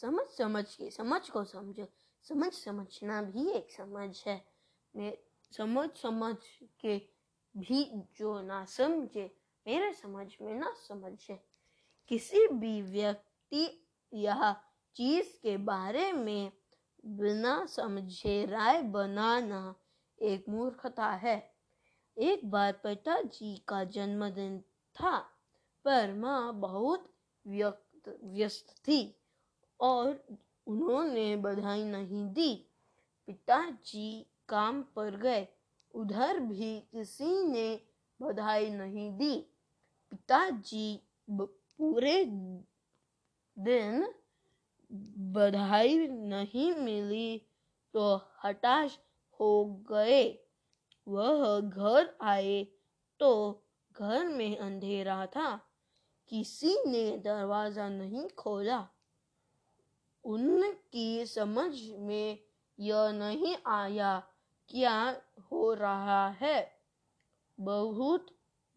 समझ समझ के, समझ को समझो। समझ समझना भी एक समझ है। मैं समझ समझ के भी जो ना समझे, मेरे समझ में ना समझे। किसी भी व्यक्ति या चीज़ के बारे में बिना समझे राय बनाना एक मूर्खता है। एक बार पिताजी का जन्मदिन था, पर माँ बहुत व्यक्त, व्यस्त थी। और उन्होंने बधाई नहीं दी। पिताजी काम पर गए। उधर भी किसी ने बधाई नहीं दी। पिताजी पूरे दिन बधाई नहीं मिली तो हताश हो गए। वह घर आए तो घर में अंधेरा था। किसी ने दरवाज़ा नहीं खोला। उनकी समझ में यह नहीं आया क्या हो रहा है? बहुत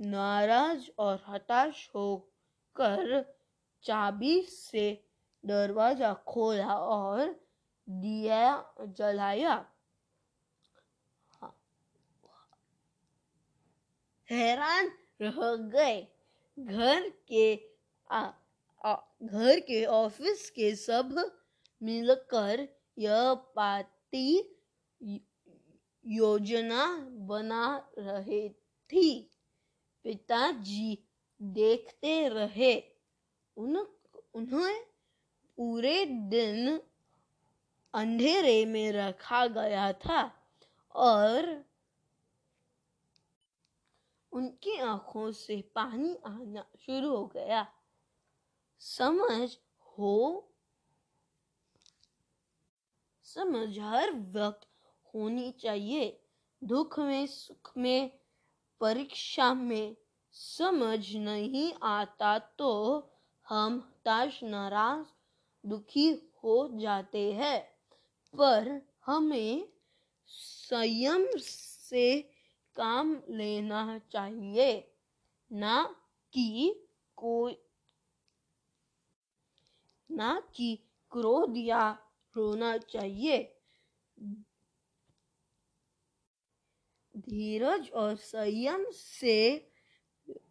नाराज़ और हताश होकर चाबी से दरवाज़ा खोला और दिया जलाया। हैरान रह गए। घर के आ, आ, घर के ऑफ़िस के सब मिलकर यह पार्टी योजना बना रहे थी। पिताजी देखते रहे। उन, उन्हें पूरे दिन अंधेरे में रखा गया था और उनकी आँखों से पानी आना शुरू हो गया। समझ हो समझ हर वक्त होनी चाहिए। दुख में, सुख में, परीक्षा में समझ नहीं आता तो हम ताश नाराज़, दुखी हो जाते हैं। पर हमें संयम से काम लेना चाहिए, ना कि कोई, ना कि क्रोध या रोना चाहिए। धीरज और संयम से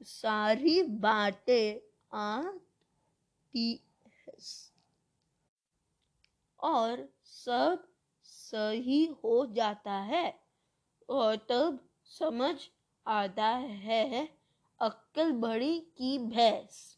सारी बातें आती और सब सही हो जाता है और तब समझ आता है अक्ल बड़ी की भैंस।